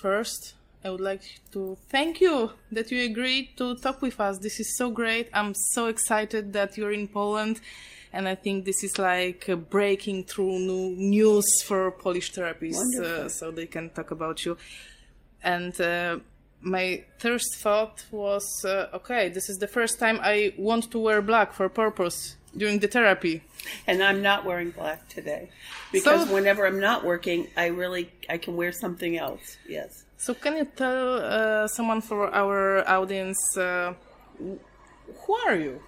first, I would like to thank you that you agreed to talk with us. This is so great. I'm so excited that you're in Poland. And I think this is like uh, breaking through new news for Polish therapists, uh, so they can talk about you. And uh, my first thought was, uh, okay, this is the first time I want to wear black for purpose during the therapy. And I'm not wearing black today because So- whenever I'm not working, I really I can wear something else. Yes. So can you tell uh, someone for our audience uh, who are you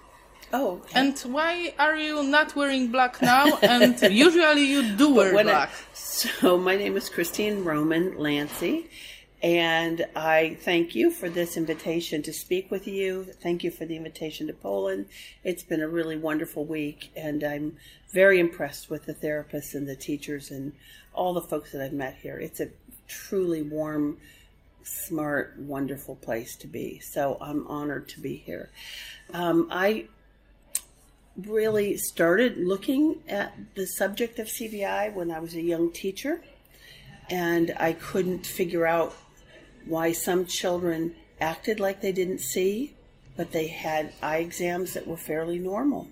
Oh, and why are you not wearing black now? And usually you do wear when I- black. so my name is Christine Roman Lantzy, and I thank you for this invitation to speak with you. Thank you for the invitation to Poland. It's been a really wonderful week, and I'm very impressed with the therapists and the teachers and all the folks that I've met here. It's a truly warm, smart, wonderful place to be. So I'm honored to be here. Um, I really started looking at the subject of CVI when I was a young teacher, and I couldn't figure out why some children acted like they didn't see, but they had eye exams that were fairly normal.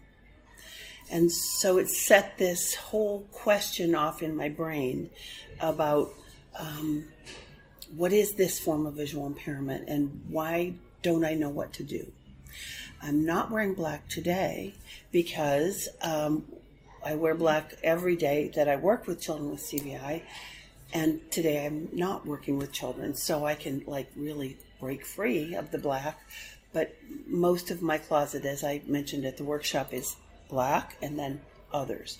And so it set this whole question off in my brain about um, what is this form of visual impairment and why don't I know what to do? I'm not wearing black today because um, I wear black every day that I work with children with CVI, and today I'm not working with children, so I can like really break free of the black. But most of my closet, as I mentioned at the workshop, is black and then others.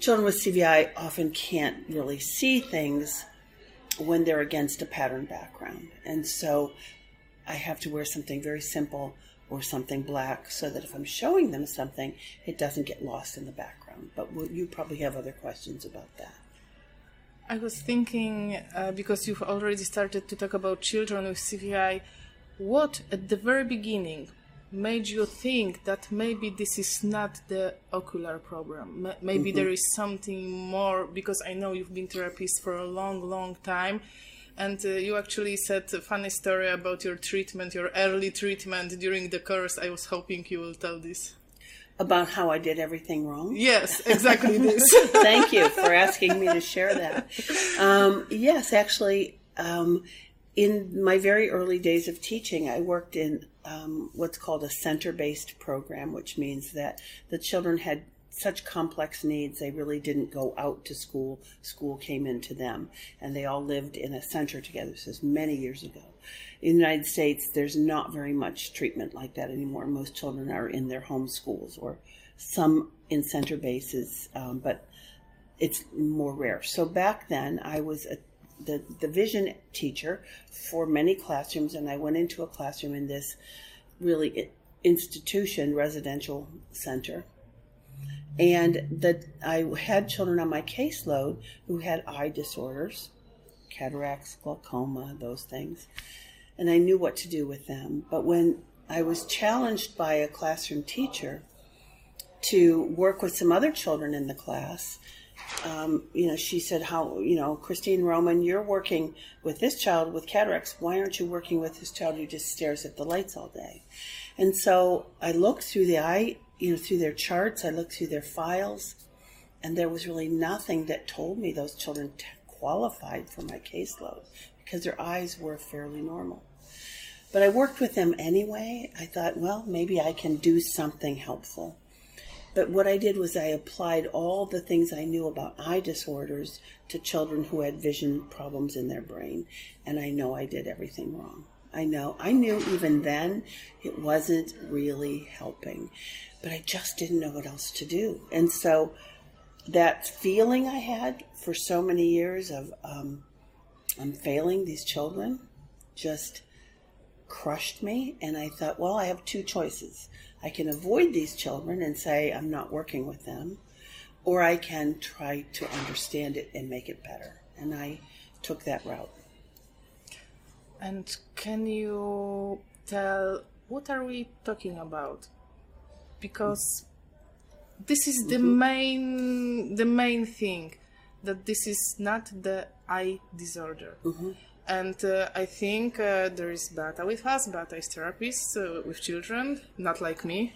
Children with CVI often can't really see things when they're against a pattern background, and so I have to wear something very simple or something black so that if I'm showing them something, it doesn't get lost in the background. But you probably have other questions about that. I was thinking uh, because you've already started to talk about children with CVI, what at the very beginning made you think that maybe this is not the ocular problem? M- maybe there is something more because I know you've been therapist for a long, long time. And uh, you actually said a funny story about your treatment, your early treatment during the course. I was hoping you will tell this. About how I did everything wrong. Yes, exactly this. Thank you for asking me to share that. Um, yes, actually, um, in my very early days of teaching, I worked in um, what's called a center based program, which means that the children had such complex needs, they really didn't go out to school. School came into them, and they all lived in a center together. This is many years ago. In the United States, there's not very much treatment like that anymore. Most children are in their home schools or some in center bases, um, but it's more rare. So back then, I was a, the the vision teacher for many classrooms, and I went into a classroom in this really institution residential center, and that I had children on my caseload who had eye disorders, cataracts, glaucoma, those things, and I knew what to do with them. But when I was challenged by a classroom teacher to work with some other children in the class, um, you know, she said, "How you know, Christine Roman, you're working with this child with cataracts. Why aren't you working with this child who just stares at the lights all day?" And so I looked through the eye, you know, through their charts. I looked through their files, and there was really nothing that told me those children t- qualified for my caseload because their eyes were fairly normal. But I worked with them anyway. I thought, well, maybe I can do something helpful. But what I did was I applied all the things I knew about eye disorders to children who had vision problems in their brain. And I know I did everything wrong. I know. I knew even then it wasn't really helping. But I just didn't know what else to do. And so that feeling I had for so many years of um, I'm failing these children just crushed me. And I thought, well, I have two choices. I can avoid these children and say I'm not working with them, or I can try to understand it and make it better. And I took that route. And can you tell what are we talking about? Because this is the main the main thing that this is not the eye disorder. And uh, I think uh, there is Beata with us. Beata is therapist uh, with children, not like me.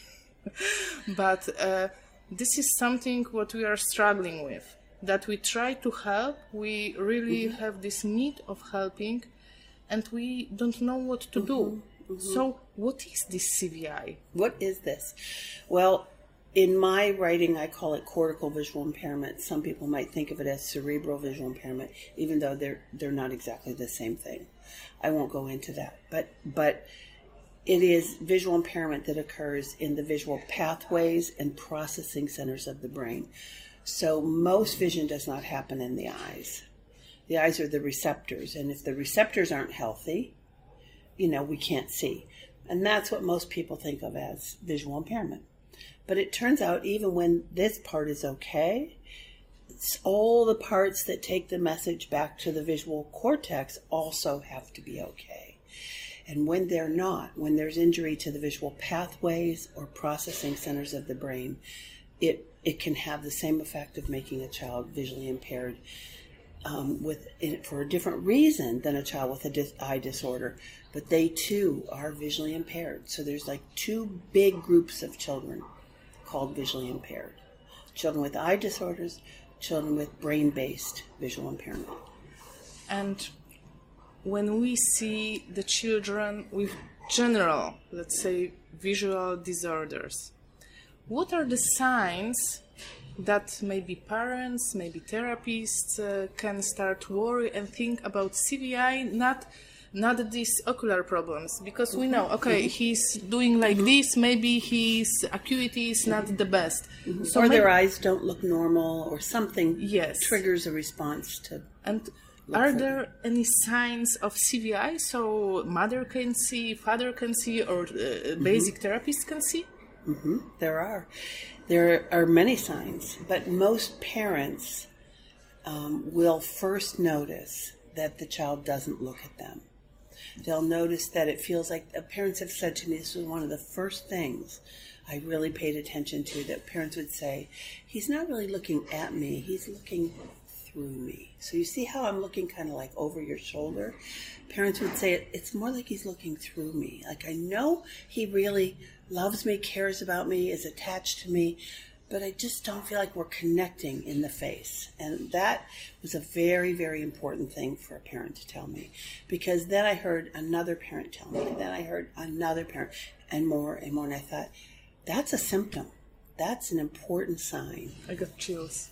but uh, this is something what we are struggling with. That we try to help. We really mm-hmm. have this need of helping, and we don't know what to mm-hmm. do. Mm-hmm. So, what is this CVI? What is this? Well, in my writing, I call it cortical visual impairment. Some people might think of it as cerebral visual impairment, even though they're they're not exactly the same thing. I won't go into that, but but it is visual impairment that occurs in the visual pathways and processing centers of the brain. So most vision does not happen in the eyes. The eyes are the receptors, and if the receptors aren't healthy, you know we can't see, and that's what most people think of as visual impairment. But it turns out even when this part is okay, all the parts that take the message back to the visual cortex also have to be okay. And when they're not, when there's injury to the visual pathways or processing centers of the brain, it it can have the same effect of making a child visually impaired um, with for a different reason than a child with a dis- eye disorder. But they too are visually impaired. So there's like two big groups of children called visually impaired children with eye disorders, children with brain based visual impairment. And when we see the children with general, let's say, visual disorders, what are the signs that maybe parents, maybe therapists uh, can start worry and think about CVI not not these ocular problems because we know okay mm-hmm. he's doing like this maybe his acuity is not the best mm-hmm. so or their eyes don't look normal or something yes triggers a response to and are there any signs of CVI so mother can see father can see or uh, mm-hmm. basic mm-hmm. therapist can see mm-hmm. there are there are many signs but most parents um, will first notice that the child doesn't look at them they'll notice that it feels like uh, parents have said to me this was one of the first things I really paid attention to that parents would say, he's not really looking at me, he's looking through me. So you see how I'm looking kind of like over your shoulder? Parents would say, it's more like he's looking through me. Like I know he really loves me, cares about me, is attached to me, but I just don't feel like we're connecting in the face. And that was a very, very important thing for a parent to tell me. Because then I heard another parent tell me, and then I heard another parent, and more and more. And I thought, that's a symptom. That's an important sign. I got chills.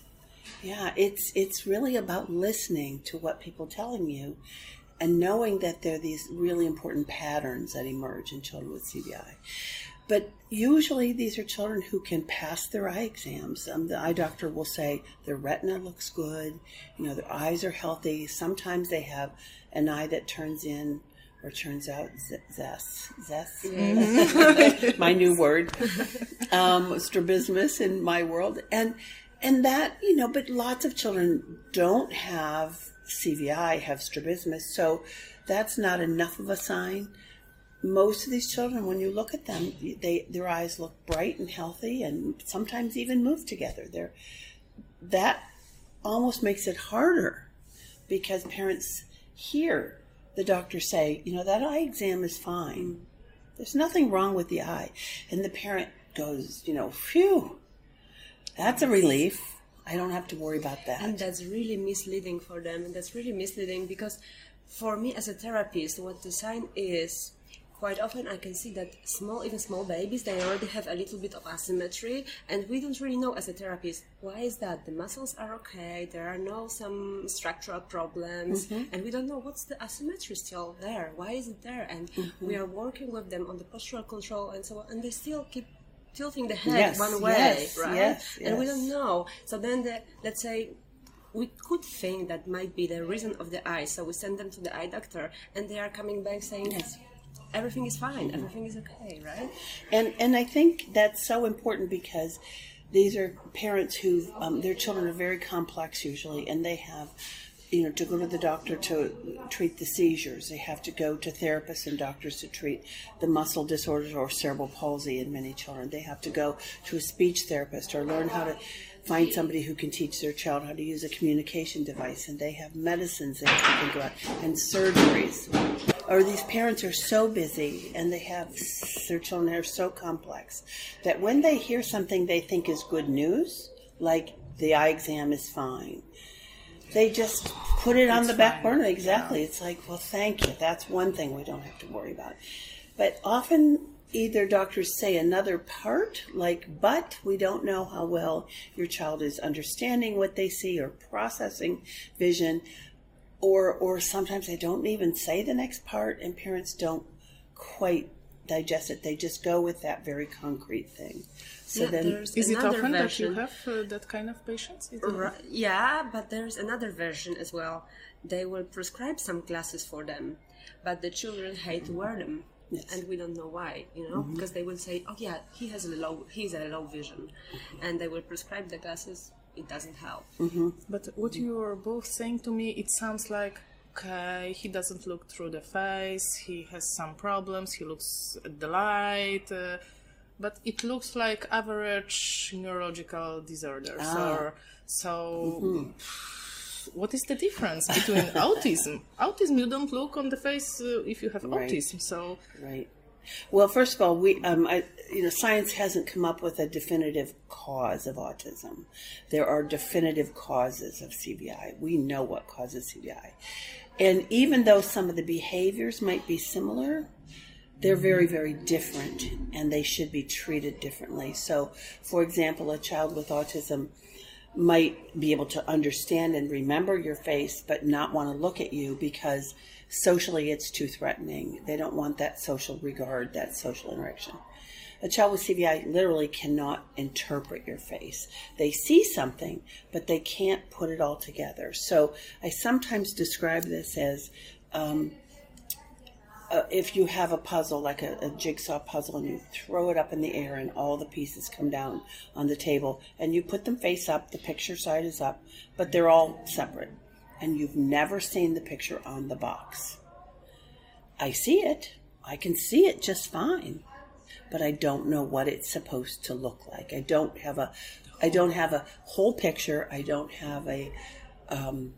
Yeah, it's it's really about listening to what people telling you and knowing that there are these really important patterns that emerge in children with CVI. But usually these are children who can pass their eye exams. Um, the eye doctor will say their retina looks good, you know, their eyes are healthy. Sometimes they have an eye that turns in or turns out zest, zest, mm-hmm. my new word, um, strabismus in my world, and and that you know, but lots of children don't have CVI, have strabismus, so that's not enough of a sign most of these children, when you look at them, they their eyes look bright and healthy, and sometimes even move together. They're, that almost makes it harder because parents hear the doctor say, you know, that eye exam is fine. There's nothing wrong with the eye, and the parent goes, you know, phew, that's a relief. I don't have to worry about that. And that's really misleading for them, and that's really misleading because for me as a therapist, what the sign is quite often I can see that small, even small babies, they already have a little bit of asymmetry, and we don't really know as a therapist why is that. The muscles are okay, there are no some structural problems, mm-hmm. and we don't know what's the asymmetry still there. Why is it there? And mm-hmm. we are working with them on the postural control and so on, and they still keep tilting the head yes, one way, yes, right? Yes, and we don't know. So then, the, let's say we could think that might be the reason of the eye. So we send them to the eye doctor, and they are coming back saying, yes everything is fine, everything is okay, right? And and I think that's so important because these are parents who um, their children are very complex usually, and they have you know to go to the doctor to treat the seizures they have to go to therapists and doctors to treat the muscle disorders or cerebral palsy in many children they have to go to a speech therapist or learn how to find somebody who can teach their child how to use a communication device, and they have medicines they have to think about, and surgeries. Or these parents are so busy and they have their children are so complex that when they hear something they think is good news, like the eye exam is fine, they just put it on the back burner. Exactly. It's like, well, thank you. That's one thing we don't have to worry about. But often, either doctors say another part, like, but we don't know how well your child is understanding what they see or processing vision, or or sometimes they don't even say the next part, and parents don't quite digest it. They just go with that very concrete thing. So Yeah, then, Is it another often that you have uh, that kind of patients? Is it- Ri- Yeah, but there's another version as well. They will prescribe some glasses for them, but the children hate to wear them. Yes. And we don't know why, you know, because they will say, "Oh yeah, he has a low, he's a low vision," and they will prescribe the glasses. It doesn't help. But what you are both saying to me, it sounds like okay, he doesn't look through the face, he has some problems, he looks at the light, uh, but it looks like average neurological disorders. Ah. Or so. What is the difference between autism? Autism, you don't look on the face uh, if you have Right. autism. So Right. Well, first of all, we, um, I, you know, science hasn't come up with a definitive cause of autism. There are definitive causes of CVI. We know what causes CVI, and even though some of the behaviors might be similar, they're very, very different, and they should be treated differently. So, for example, a child with autism might be able to understand and remember your face, but not want to look at you because socially it's too threatening. They don't want that social regard, that social interaction. A child with CVI literally cannot interpret your face. They see something, but they can't put it all together. So I sometimes describe this as um, uh, if you have a puzzle, like a, a jigsaw puzzle, and you throw it up in the air and all the pieces come down on the table, and you put them face up, the picture side is up, but they're all separate. And you've never seen the picture on the box. I see it. I can see it just fine, but I don't know what it's supposed to look like. I don't have a, I don't have a whole picture. I don't have a, um,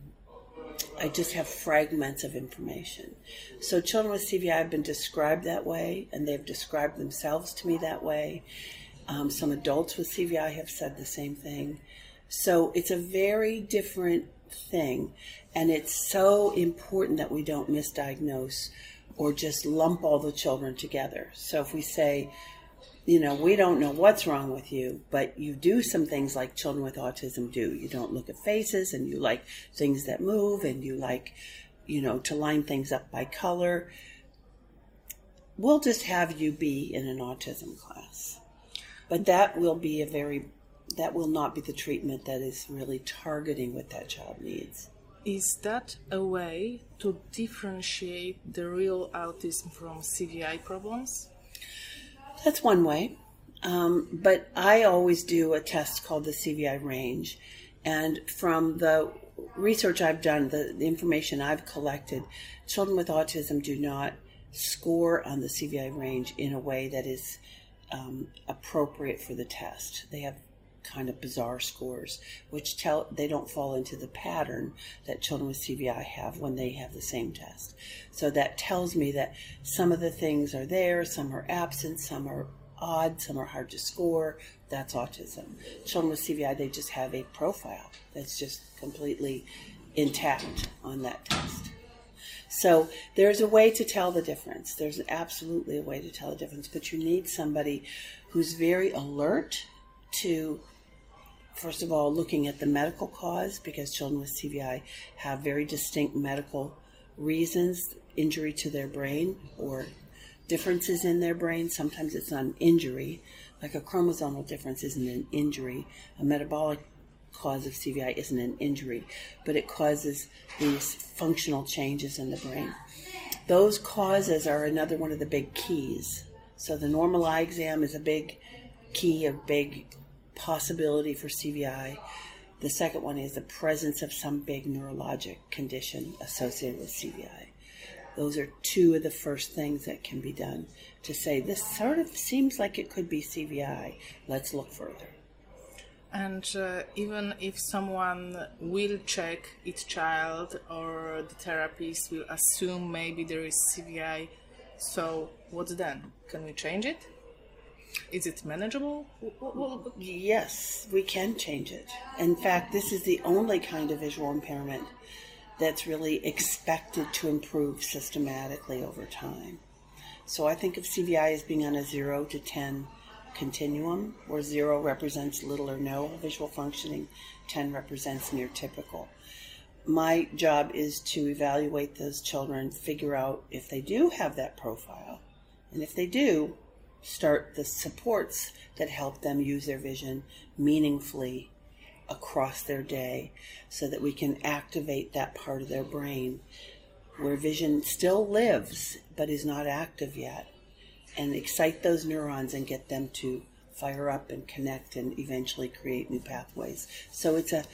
I just have fragments of information. So children with CVI have been described that way, and they've described themselves to me that way. Um, some adults with CVI have said the same thing. So it's a very different thing, and it's so important that we don't misdiagnose or just lump all the children together. So if we say, you know, we don't know what's wrong with you, but you do some things like children with autism do. You don't look at faces and you like things that move and you like, you know, to line things up by color. We'll just have you be in an autism class. But that will be a very, that will not be the treatment that is really targeting what that child needs. is that a way to differentiate the real autism from CVI problems? That's one way. Um, but I always do a test called the CVI range. And from the research I've done, the, the information I've collected, children with autism do not score on the CVI range in a way that is um, appropriate for the test. They have kind of bizarre scores, which tell they don't fall into the pattern that children with CVI have when they have the same test. So that tells me that some of the things are there, some are absent, some are odd, some are hard to score. That's autism. Children with CVI, they just have a profile that's just completely intact on that test. So there's a way to tell the difference. There's absolutely a way to tell the difference, but you need somebody who's very alert to, first of all, looking at the medical cause because children with CVI have very distinct medical reasons injury to their brain or differences in their brain. Sometimes it's not an injury, like a chromosomal difference isn't an injury. A metabolic cause of CVI isn't an injury, but it causes these functional changes in the brain. Those causes are another one of the big keys. So the normal eye exam is a big key, a big possibility for CVI. The second one is the presence of some big neurologic condition associated with CVI. Those are two of the first things that can be done to say this sort of seems like it could be CVI. Let's look further. And uh, even if someone will check each child or the therapist will assume maybe there is CVI, so what then? Can we change it? Is it manageable? Yes, we can change it. In fact, this is the only kind of visual impairment that's really expected to improve systematically over time. So I think of CVI as being on a 0 to 10 continuum, where 0 represents little or no visual functioning, 10 represents near typical. My job is to evaluate those children, figure out if they do have that profile, and if they do, start the supports that help them use their vision meaningfully across their day so that we can activate that part of their brain where vision still lives but is not active yet and excite those neurons and get them to fire up and connect and eventually create new pathways. So it's a,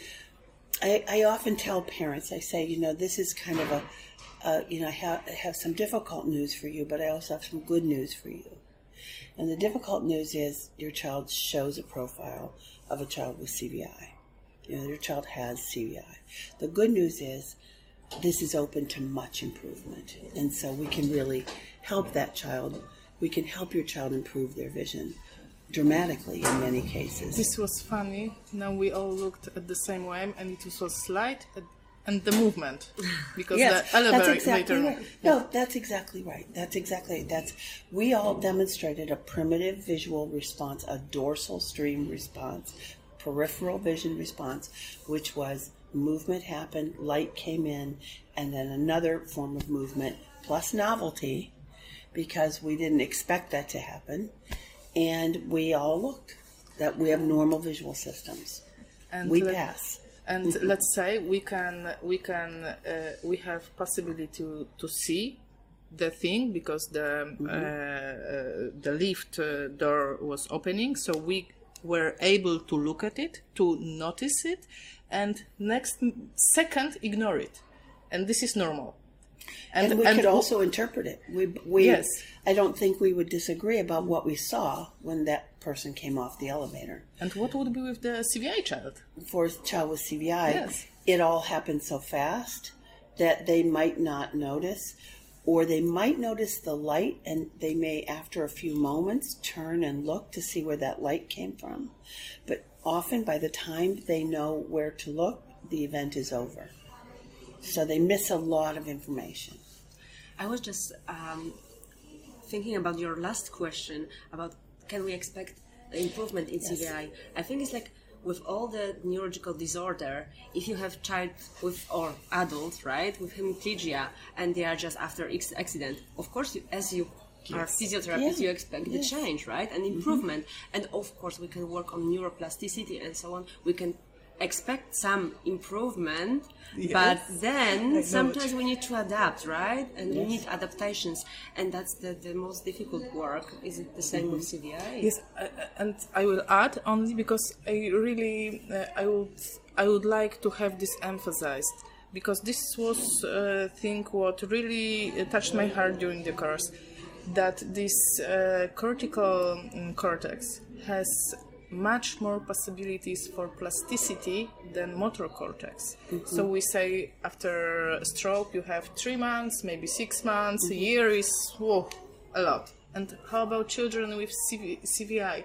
I, I often tell parents, I say, you know, this is kind of a, uh, you know, I have, I have some difficult news for you, but I also have some good news for you. And the difficult news is your child shows a profile of a child with CVI. You know, your child has CVI. The good news is this is open to much improvement. And so we can really help that child. We can help your child improve their vision dramatically in many cases. This was funny. Now we all looked at the same way, and it was slight and the movement because yes, the elevator that's exactly right. No, that's exactly right. That's exactly that's we all demonstrated a primitive visual response, a dorsal stream response, peripheral vision response, which was movement happened, light came in, and then another form of movement plus novelty because we didn't expect that to happen. And we all looked that we have normal visual systems. And we pass. And mm-hmm. let's say we can we can uh, we have possibility to to see the thing because the mm-hmm. uh, uh, the lift uh, door was opening, so we were able to look at it, to notice it, and next second ignore it, and this is normal. And, and we and could also interpret it. We, we, yes. I don't think we would disagree about what we saw when that person came off the elevator. And what would be with the CVI child? For a child with CVI, yes. it all happened so fast that they might not notice, or they might notice the light and they may, after a few moments, turn and look to see where that light came from. But often, by the time they know where to look, the event is over. So they miss a lot of information. I was just um, thinking about your last question about can we expect improvement in yes. CVI? I think it's like with all the neurological disorder, if you have child with or adult, right, with hemiplegia, and they are just after accident, of course, you, as you yes. are physiotherapists, yeah. you expect yes. the change, right, and mm-hmm. improvement, mm-hmm. and of course, we can work on neuroplasticity and so on. We can expect some improvement yes. but then sometimes we need to adapt right and yes. we need adaptations and that's the, the most difficult work is it the same mm-hmm. with cvi yes uh, and i will add only because i really uh, i would i would like to have this emphasized because this was a uh, thing what really uh, touched my heart during the course that this uh, cortical um, cortex has much more possibilities for plasticity than motor cortex. Mm-hmm. So we say after a stroke you have three months, maybe six months, mm-hmm. a year is whoa, a lot. And how about children with CV- CVI?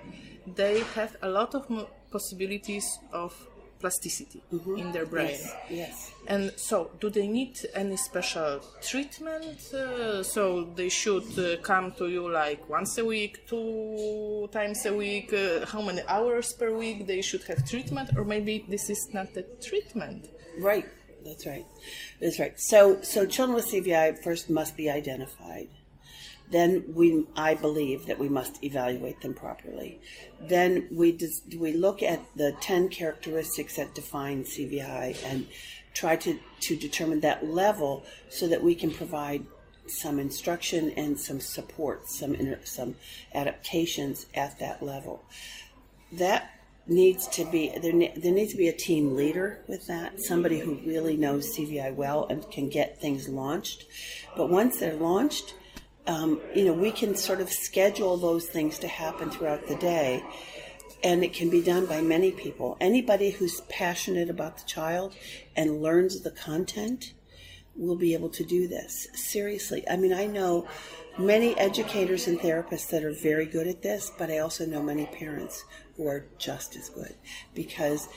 They have a lot of mo- possibilities of plasticity mm-hmm. in their brain. Yes. yes. And so, do they need any special treatment? Uh, so they should uh, come to you like once a week, two times a week. Uh, how many hours per week they should have treatment, or maybe this is not the treatment. Right. That's right. That's right. So, so children with CVI first must be identified then we, I believe that we must evaluate them properly. Then we we look at the ten characteristics that define CVI and try to, to determine that level so that we can provide some instruction and some support, some inter, some adaptations at that level. That needs to be there. There needs to be a team leader with that, somebody who really knows CVI well and can get things launched. But once they're launched, um, you know, we can sort of schedule those things to happen throughout the day. and it can be done by many people. Anybody who's passionate about the child and learns the content will be able to do this. Seriously. I mean, I know many educators and therapists that are very good at this, but I also know many parents who are just as good because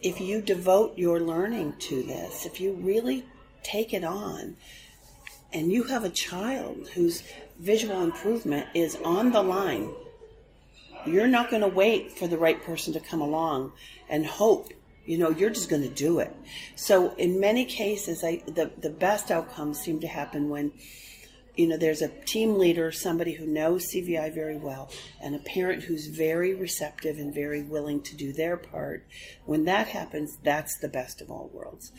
if you devote your learning to this, if you really take it on, and you have a child whose visual improvement is on the line, you're not going to wait for the right person to come along and hope. You know, you're just going to do it. So, in many cases, I, the, the best outcomes seem to happen when you know, there's a team leader, somebody who knows CVI very well, and a parent who's very receptive and very willing to do their part. When that happens, that's the best of all worlds.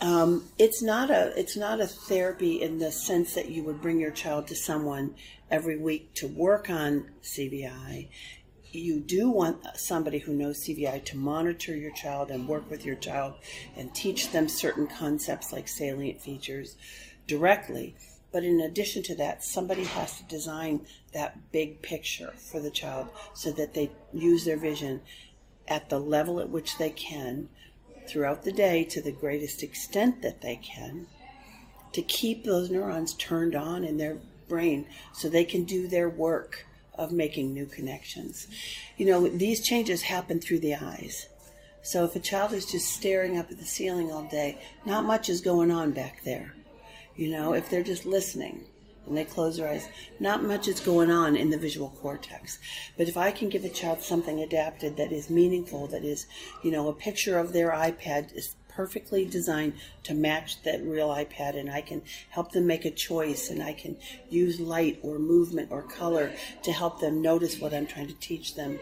Um, it's not a it's not a therapy in the sense that you would bring your child to someone every week to work on CVI. You do want somebody who knows CVI to monitor your child and work with your child and teach them certain concepts like salient features directly. But in addition to that, somebody has to design that big picture for the child so that they use their vision at the level at which they can throughout the day to the greatest extent that they can to keep those neurons turned on in their brain so they can do their work of making new connections. You know, these changes happen through the eyes. So if a child is just staring up at the ceiling all day, not much is going on back there. You know, if they're just listening and they close their eyes, not much is going on in the visual cortex. But if I can give a child something adapted that is meaningful, that is, you know, a picture of their iPad is perfectly designed to match that real iPad, and I can help them make a choice, and I can use light or movement or color to help them notice what I'm trying to teach them,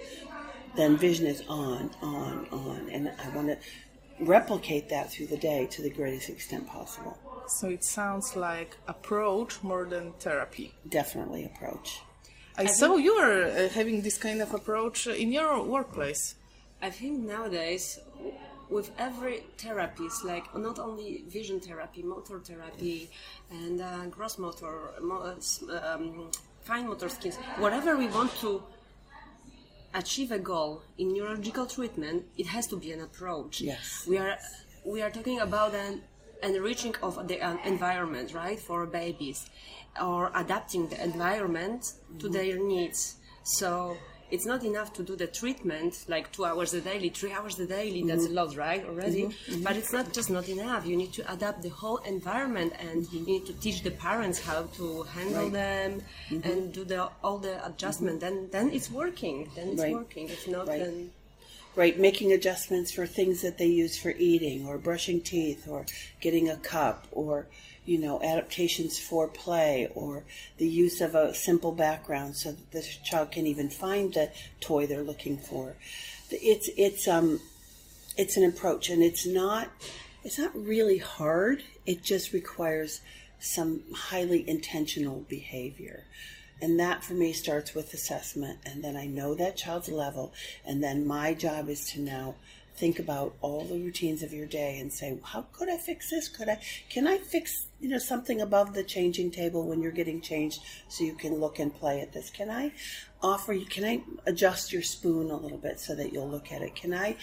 then vision is on, on, on. And I want to replicate that through the day to the greatest extent possible. So it sounds like approach more than therapy. Definitely approach. I, saw you are uh, having this kind of approach in your workplace. I think nowadays, with every therapist, like not only vision therapy, motor therapy, and uh, gross motor, um, fine motor skills, whatever we want to achieve a goal in neurological treatment, it has to be an approach. Yes. We are we are talking about an enriching of the uh, environment, right, for babies, or adapting the environment mm-hmm. to their needs. So it's not enough to do the treatment like two hours a daily, three hours a daily. Mm-hmm. That's a lot, right? Already, mm-hmm. mm-hmm. but it's not just not enough. You need to adapt the whole environment, and mm-hmm. you need to teach the parents how to handle right. them mm-hmm. and do the all the adjustment. Then, then it's working. Then it's right. working. If not, right. then right making adjustments for things that they use for eating or brushing teeth or getting a cup or you know adaptations for play or the use of a simple background so that the child can even find the toy they're looking for. It's it's um it's an approach and it's not it's not really hard. It just requires some highly intentional behavior and that for me starts with assessment. And then I know that child's level. And then my job is to now think about all the routines of your day and say, how could I fix this? Could I, can I fix, you know, something above the changing table when you're getting changed so you can look and play at this? Can I offer you, can I adjust your spoon a little bit so that you'll look at it? Can I,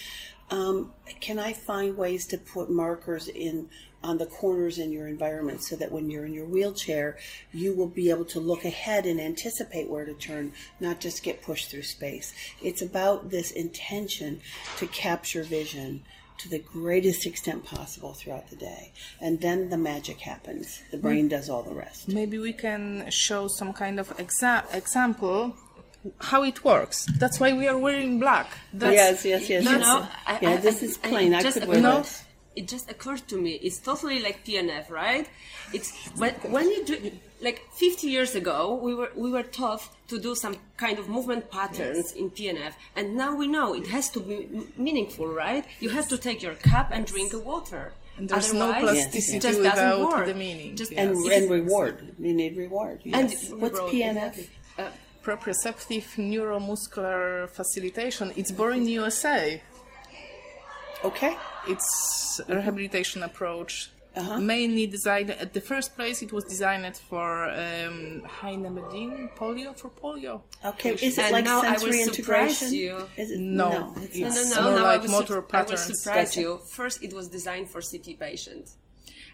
um, can I find ways to put markers in on the corners in your environment so that when you're in your wheelchair, you will be able to look ahead and anticipate where to turn, not just get pushed through space. It's about this intention to capture vision to the greatest extent possible throughout the day. And then the magic happens. The brain does all the rest. Maybe we can show some kind of exa- example how it works. That's why we are wearing black. That's, yes, yes, yes. You know, I, yeah, I, this I, is plain. I, could wear this it just occurred to me it's totally like PNF, right? It's but when you do like 50 years ago we were we were taught to do some kind of movement patterns yes. in PNF and now we know it has to be meaningful, right? You have to take your cup and drink a water. And there's Otherwise, no plasticity just without work. the meaning. Just, and, and reward. You need reward. Yes. And what's PNF? Uh, proprioceptive neuromuscular facilitation. It's born in USA. Okay. It's a rehabilitation approach Uh-huh. mainly designed at the first place. It was designed for um, Heine-Medin polio for polio. Okay, is it And like now I will sensory integration? you. Is it, No, it's it's- No, not. no, no. more now like I will motor sur- I will patterns. surprise you. First, it was designed for CP patients.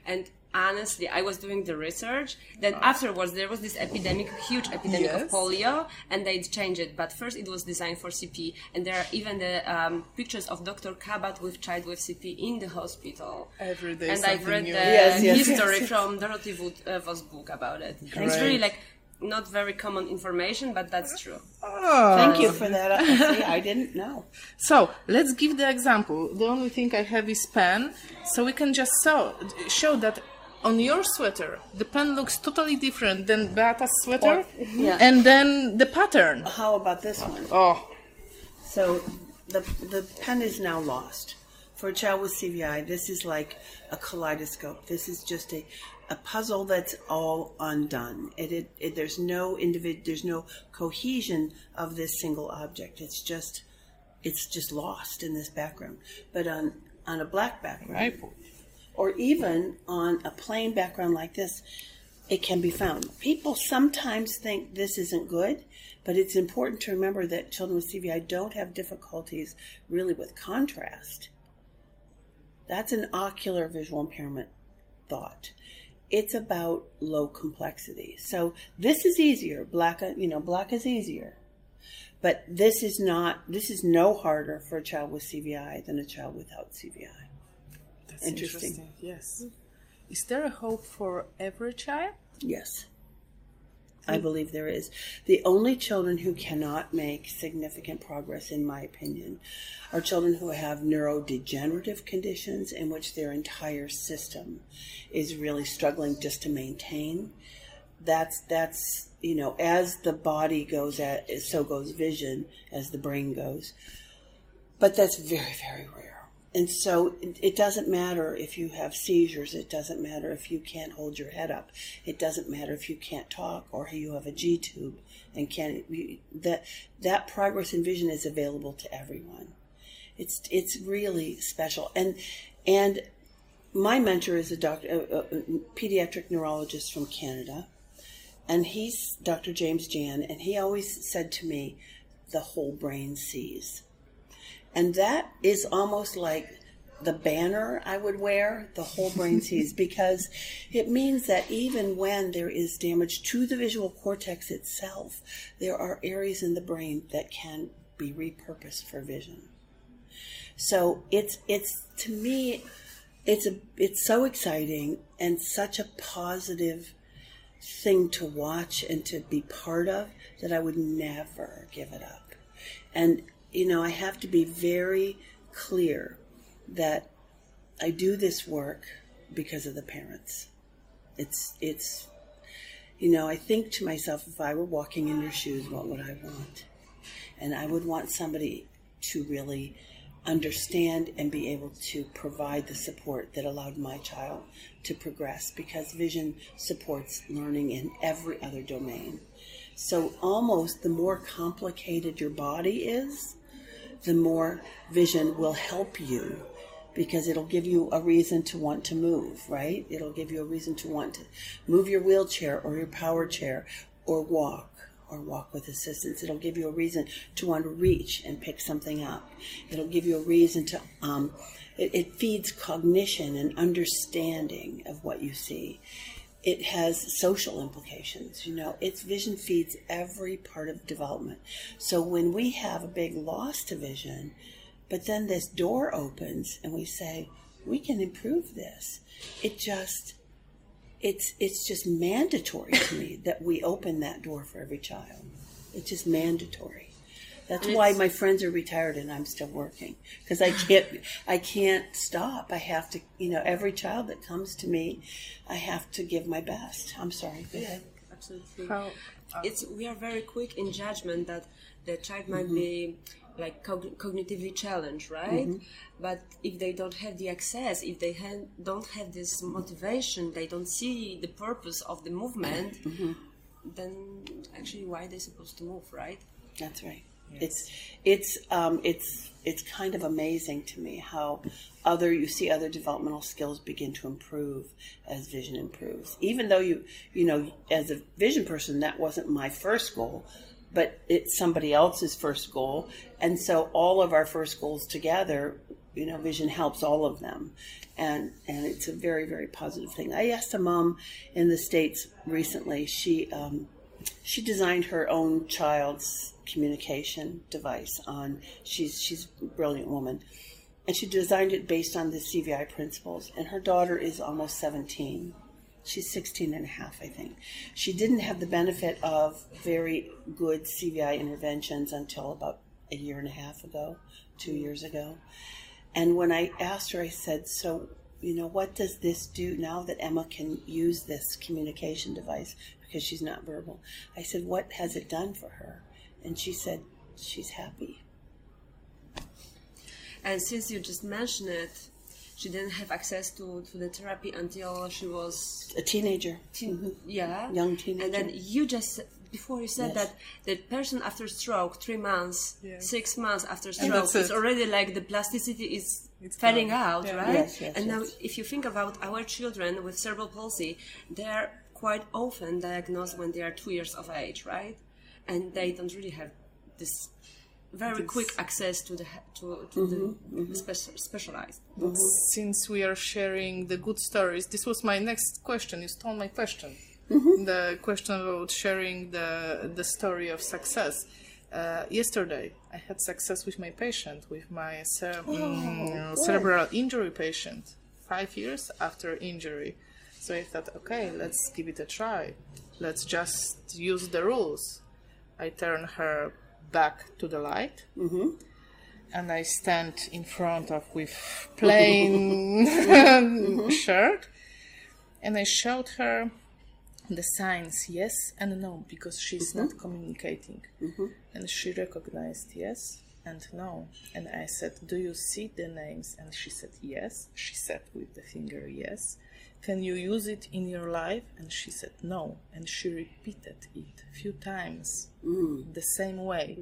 And honestly, I was doing the research. Then afterwards, there was this epidemic, huge epidemic of polio, and they changed it. But first, it was designed for CP. And there are even the um, pictures of Dr. Kabat with child with CP in the hospital. Every day And I've read new. the Yes, yes, history yes. from Dorothy Wood, uh, book about it. It's really like not very common information, but that's true. Ah. Thank you for that. I, I didn't know. So let's give the example. The only thing I have is pen, so we can just show, show that on your sweater the pen looks totally different than Beata's sweater, Or- yeah. and then the pattern. How about this one? Oh, So the the pen is now lost. For a child with CVI, this is like a kaleidoscope. This is just a, a puzzle that's all undone. It, it, it there's no individ, there's no cohesion of this single object. It's just it's just lost in this background. But on on a black background, right. or even on a plain background like this, it can be found. People sometimes think this isn't good, but it's important to remember that children with CVI don't have difficulties really with contrast. That's an ocular visual impairment thought. It's about low complexity. So this is easier. Black, you know, black is easier. But this is not, this is no harder for a child with CVI than a child without CVI. That's Interesting. interesting. Yes. Is there a hope for every child? Yes. I mm. believe there is. The only children who cannot make significant progress, in my opinion, are children who have neurodegenerative conditions in which their entire system is really struggling just to maintain. That's that's you know, as the body goes at so goes vision as the brain goes. But that's very, very rare. And so it, doesn't matter if you have seizures. It doesn't matter if you can't hold your head up. It doesn't matter if you can't talk or you have a G tube and can't. That that progress in vision is available to everyone. It's it's really special. And and my mentor is a doctor, a, a pediatric neurologist from Canada, and he's Dr. James Jan, and he always said to me, "The whole brain sees." And that is almost like the banner I would wear, the whole brain sees, because it means that even when there is damage to the visual cortex itself, there are areas in the brain that can be repurposed for vision. So it's it's to me it's a it's so exciting and such a positive thing to watch and to be part of that I would never give it up. And you know, I have to be very clear that I do this work because of the parents. It's it's you know, I think to myself if I were walking in your shoes, what would I want? And I would want somebody to really understand and be able to provide the support that allowed my child to progress because vision supports learning in every other domain. So almost the more complicated your body is, the more vision will help you because it'll give you a reason to want to move, right? It'll give you a reason to want to move your wheelchair or your power chair or walk or walk with assistance. It'll give you a reason to want to reach and pick something up. It'll give you a reason to, um, it, it feeds cognition and understanding of what you see. It has social implications. You know, its vision feeds every part of development. So when we have a big loss to vision, but then this door opens and we say, we can improve this. It just, it's it's just mandatory to me that we open that door for every child. It's just mandatory. That's why my friends are retired and I'm still working because I can't I can't stop. I have to, you know, every child that comes to me, I have to give my best. I'm sorry. Go ahead. Absolutely. How, uh, it's we are very quick in judgment that the child might mm-hmm. be like cog- cognitively challenged, right? Mm-hmm. But if they don't have the access, if they ha- don't have this motivation, they don't see the purpose of the movement, mm-hmm. then actually why are they supposed to move, right? That's right. It's it's um, it's it's kind of amazing to me how other you see other developmental skills begin to improve as vision improves. Even though you you know as a vision person that wasn't my first goal, but it's somebody else's first goal, and so all of our first goals together, you know, vision helps all of them. And, and it's a very very positive thing. I asked a mom in the states recently. She um, she designed her own child's communication device on she's she's a brilliant woman. And she designed it based on the CVI principles. And her daughter is almost 17 she's 16 and a half I think. She didn't have the benefit of very good CVI interventions until about a year and a half ago 2 years ago. And when I asked her I said so you know what does this do now that Emma can use this communication device because she's not verbal. I said, What has it done for her? And she said, She's happy. And since you just mentioned it, she didn't have access to, to the therapy until she was a teenager. Teen, mm-hmm. Yeah, young teenager. And then you just before you said yes. that the person after stroke, three months, yes. six months after stroke, it's already like the plasticity is it's fading gone. out, yeah. right? Yes, yes, and now, if you think about our children with cerebral palsy, they're quite often diagnosed when they are two years of age, right? And they don't really have this very quick access to the to, to mm-hmm, the mm-hmm. Spe- specialized. Mm-hmm. Since we are sharing the good stories, this was my next question. You stole my question. Mm-hmm. The question about sharing the the story of success. Uh, yesterday, I had success with my patient, with my cer- oh, mm, cerebral injury patient, five years after injury. So I thought, okay, let's give it a try. Let's just use the rules. I turn her back to the light. Mm-hmm. And I stand in front of with plain mm-hmm. shirt, and I showed her the signs yes and no because she's mm-hmm. not communicating, mm-hmm. and she recognized yes and no. And I said, "Do you see the names?" And she said, "Yes." She said with the finger, "Yes." Can you use it in your life? And she said no. And she repeated it a few times mm. the same way.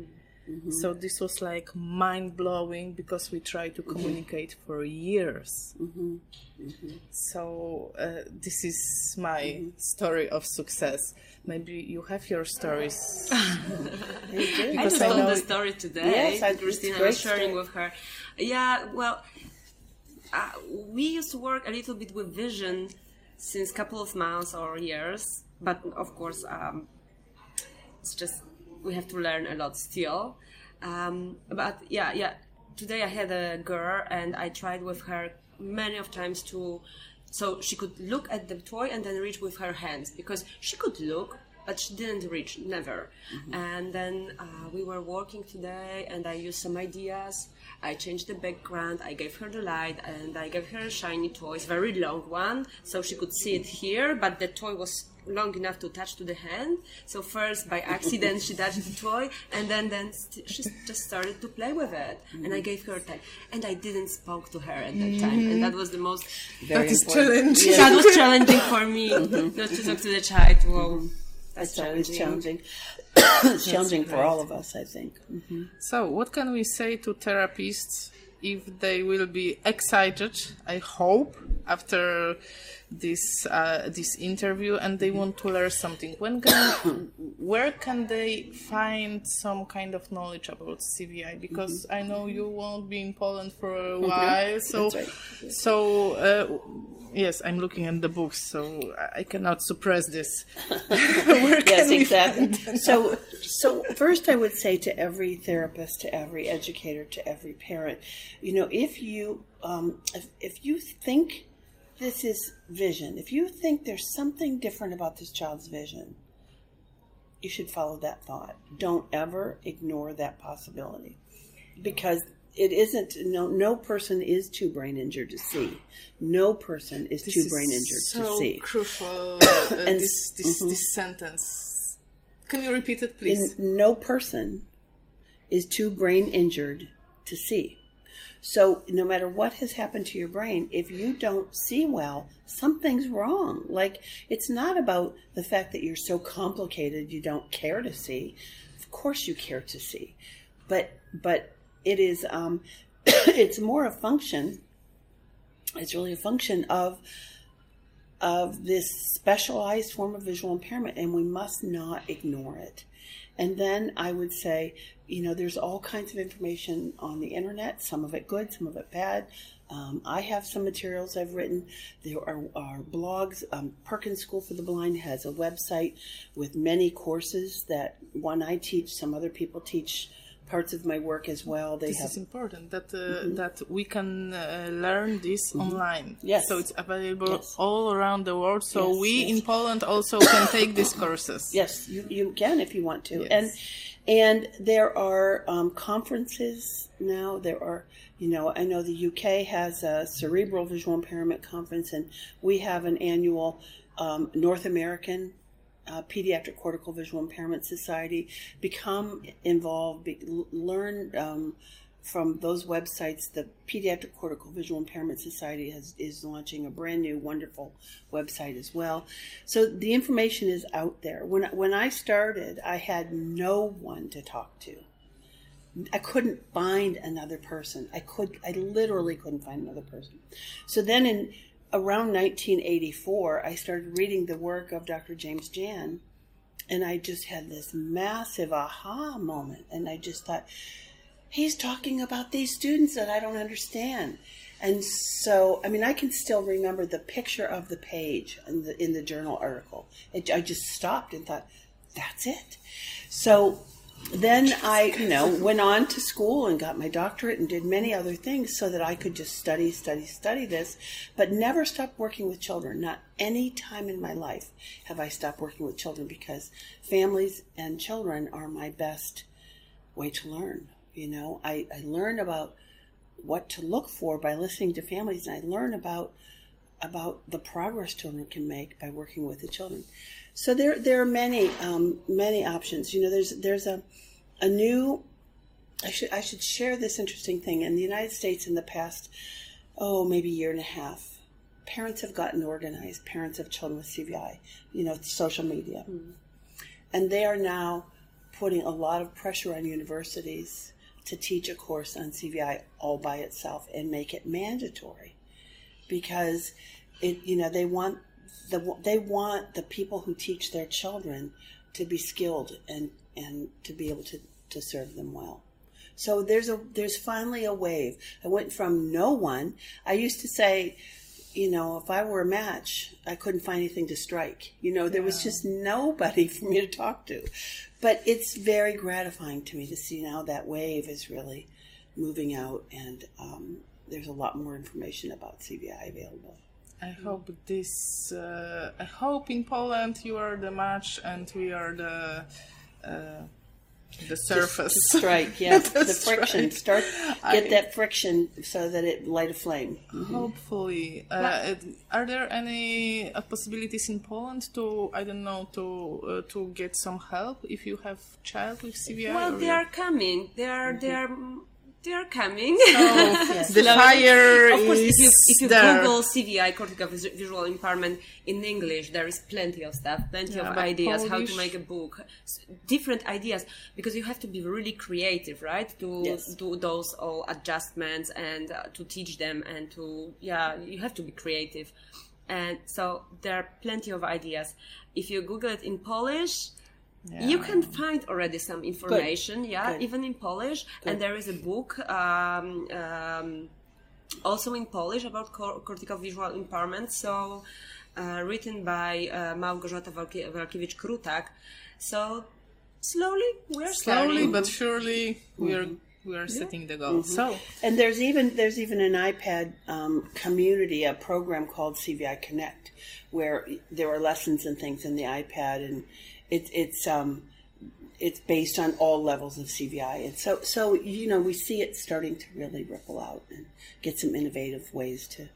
Mm-hmm. So this was like mind blowing because we tried to mm-hmm. communicate mm-hmm. for years. Mm-hmm. mm-hmm. So uh, this is my mm-hmm. story of success. Maybe you have your stories. I just told the story today. Yes, I, Christina was sharing story. with her. Yeah, well, uh, we used to work a little bit with vision since a couple of months or years, but of course, um, it's just we have to learn a lot still. Um, but yeah, yeah. Today I had a girl, and I tried with her many of times to, so she could look at the toy and then reach with her hands because she could look, but she didn't reach, never. Mm-hmm. And then uh, we were working today, and I used some ideas I changed the background, I gave her the light, and I gave her a shiny toy, it's a very long one, so she could see it here, but the toy was long enough to touch to the hand. So first, by accident, she touched the toy, and then then st- she just started to play with it. Mm-hmm. And I gave her time, and I didn't spoke to her at that mm-hmm. time, and that was the most Very that is challenging. That was challenging for me mm-hmm. not to talk to the child. Well, that's, that's always challenging. it's challenging for all of us, I think. Mm-hmm. So, what can we say to therapists if they will be excited? I hope after this uh, this interview and they want to learn something when can where can they find some kind of knowledge about cvi because mm-hmm. i know you won't be in poland for a mm-hmm. while so right. so uh, yes i'm looking at the books so i cannot suppress this yes exactly so so first i would say to every therapist to every educator to every parent you know if you um, if, if you think this is vision. If you think there's something different about this child's vision, you should follow that thought. Don't ever ignore that possibility because it isn't no no person is too brain injured to see. No person is this too is brain injured so to see. Crucial. Uh, and this this, mm-hmm. this sentence. Can you repeat it, please? no person is too brain injured to see. So no matter what has happened to your brain, if you don't see well, something's wrong. Like it's not about the fact that you're so complicated you don't care to see. Of course you care to see. but but it is um, it's more a function. It's really a function of of this specialized form of visual impairment, and we must not ignore it. And then I would say, you know, there's all kinds of information on the internet, some of it good, some of it bad. Um, I have some materials I've written. There are, are blogs. Um, Perkins School for the Blind has a website with many courses that one I teach, some other people teach parts of my work as well. They This have is important that uh, that we can uh, learn this online. Yes. So it's available Yes. all around the world. So Yes, we yes. in Poland also can take these courses. Yes, you, you can if you want to. And and there are um, conferences now. There are, you know, I know the UK has a cerebral visual impairment conference, and we have an annual um, North American uh, Pediatric Cortical Visual Impairment Society. Become involved, be, learn um, from those websites. The Pediatric Cortical Visual Impairment Society has, is launching a brand new, wonderful website as well. So the information is out there. When when I started, I had no one to talk to. I couldn't find another person. I could I literally couldn't find another person. So then in around 1984, I started reading the work of Dr. James Jan and I just had this massive aha moment and I just thought he's talking about these students that I don't understand. And so, I mean, I can still remember the picture of the page in the, in the journal article. It, I just stopped and thought, that's it. So then I, you know, went on to school and got my doctorate and did many other things so that I could just study, study, study this, but never stopped working with children. Not any time in my life have I stopped working with children because families and children are my best way to learn. You know, I, I learn about what to look for by listening to families, and I learn about about the progress children can make by working with the children. So there there are many um, many options. You know, there's there's a a new. I should I should share this interesting thing in the United States in the past, oh maybe year and a half. Parents have gotten organized. Parents of children with CVI, you know, social media, and they are now putting a lot of pressure on universities to teach a course on CVI all by itself and make it mandatory because it you know they want the they want the people who teach their children to be skilled and and to be able to to serve them well. So there's a there's finally a wave. I went from no one. I used to say, you know, if I were a match, I couldn't find anything to strike. You know, there was just nobody for me to talk to. But it's very gratifying to me to see now that wave is really moving out, and um, there's a lot more information about CVI available. I hope this. Uh, I hope in Poland you are the match and we are the uh, the surface. To strike, yes, the That's friction. Start get I- that friction so that it light a flame. Hopefully, uh, are there any uh, possibilities in Poland to I don't know to uh, to get some help if you have child with CVI? Well, or they are coming. They are. They are. They are coming. the fire of course, is if you if you there. Google CVI cortical visual impairment in English, there is plenty of stuff, plenty Yeah, of but ideas how to make a book, different ideas because you have to be really creative, right? To Yes. do those all adjustments and uh, to teach them and to yeah, you have to be creative, and so there are plenty of ideas. If you Google it in Polish. You can find already some information, yeah, Good. even in Polish. And there is a book um, um, also in Polish about cortical visual impairment, so uh, written by uh, Małgorzata Walkie- Walkiewicz-Krutak. So slowly we're slowly starting. but surely we are we are setting the goal. So And there's even there's even an iPad um, community, a program called CVI Connect, where there are lessons and things in the iPad, and it, it's um, it's based on all levels of CVI, and so so you know we see it starting to really ripple out and get some innovative ways to.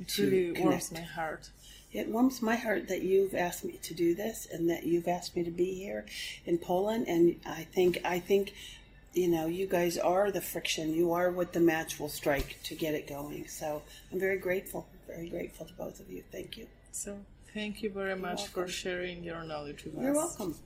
it really warms my heart. It warms my heart that you've asked me to do this and that you've asked me to be here in Poland. And I think, I think, you know, you guys are the friction. You are what the match will strike to get it going. So I'm very grateful, very grateful to both of you. Thank you. So Thank you very much for sharing your knowledge with us. You're welcome.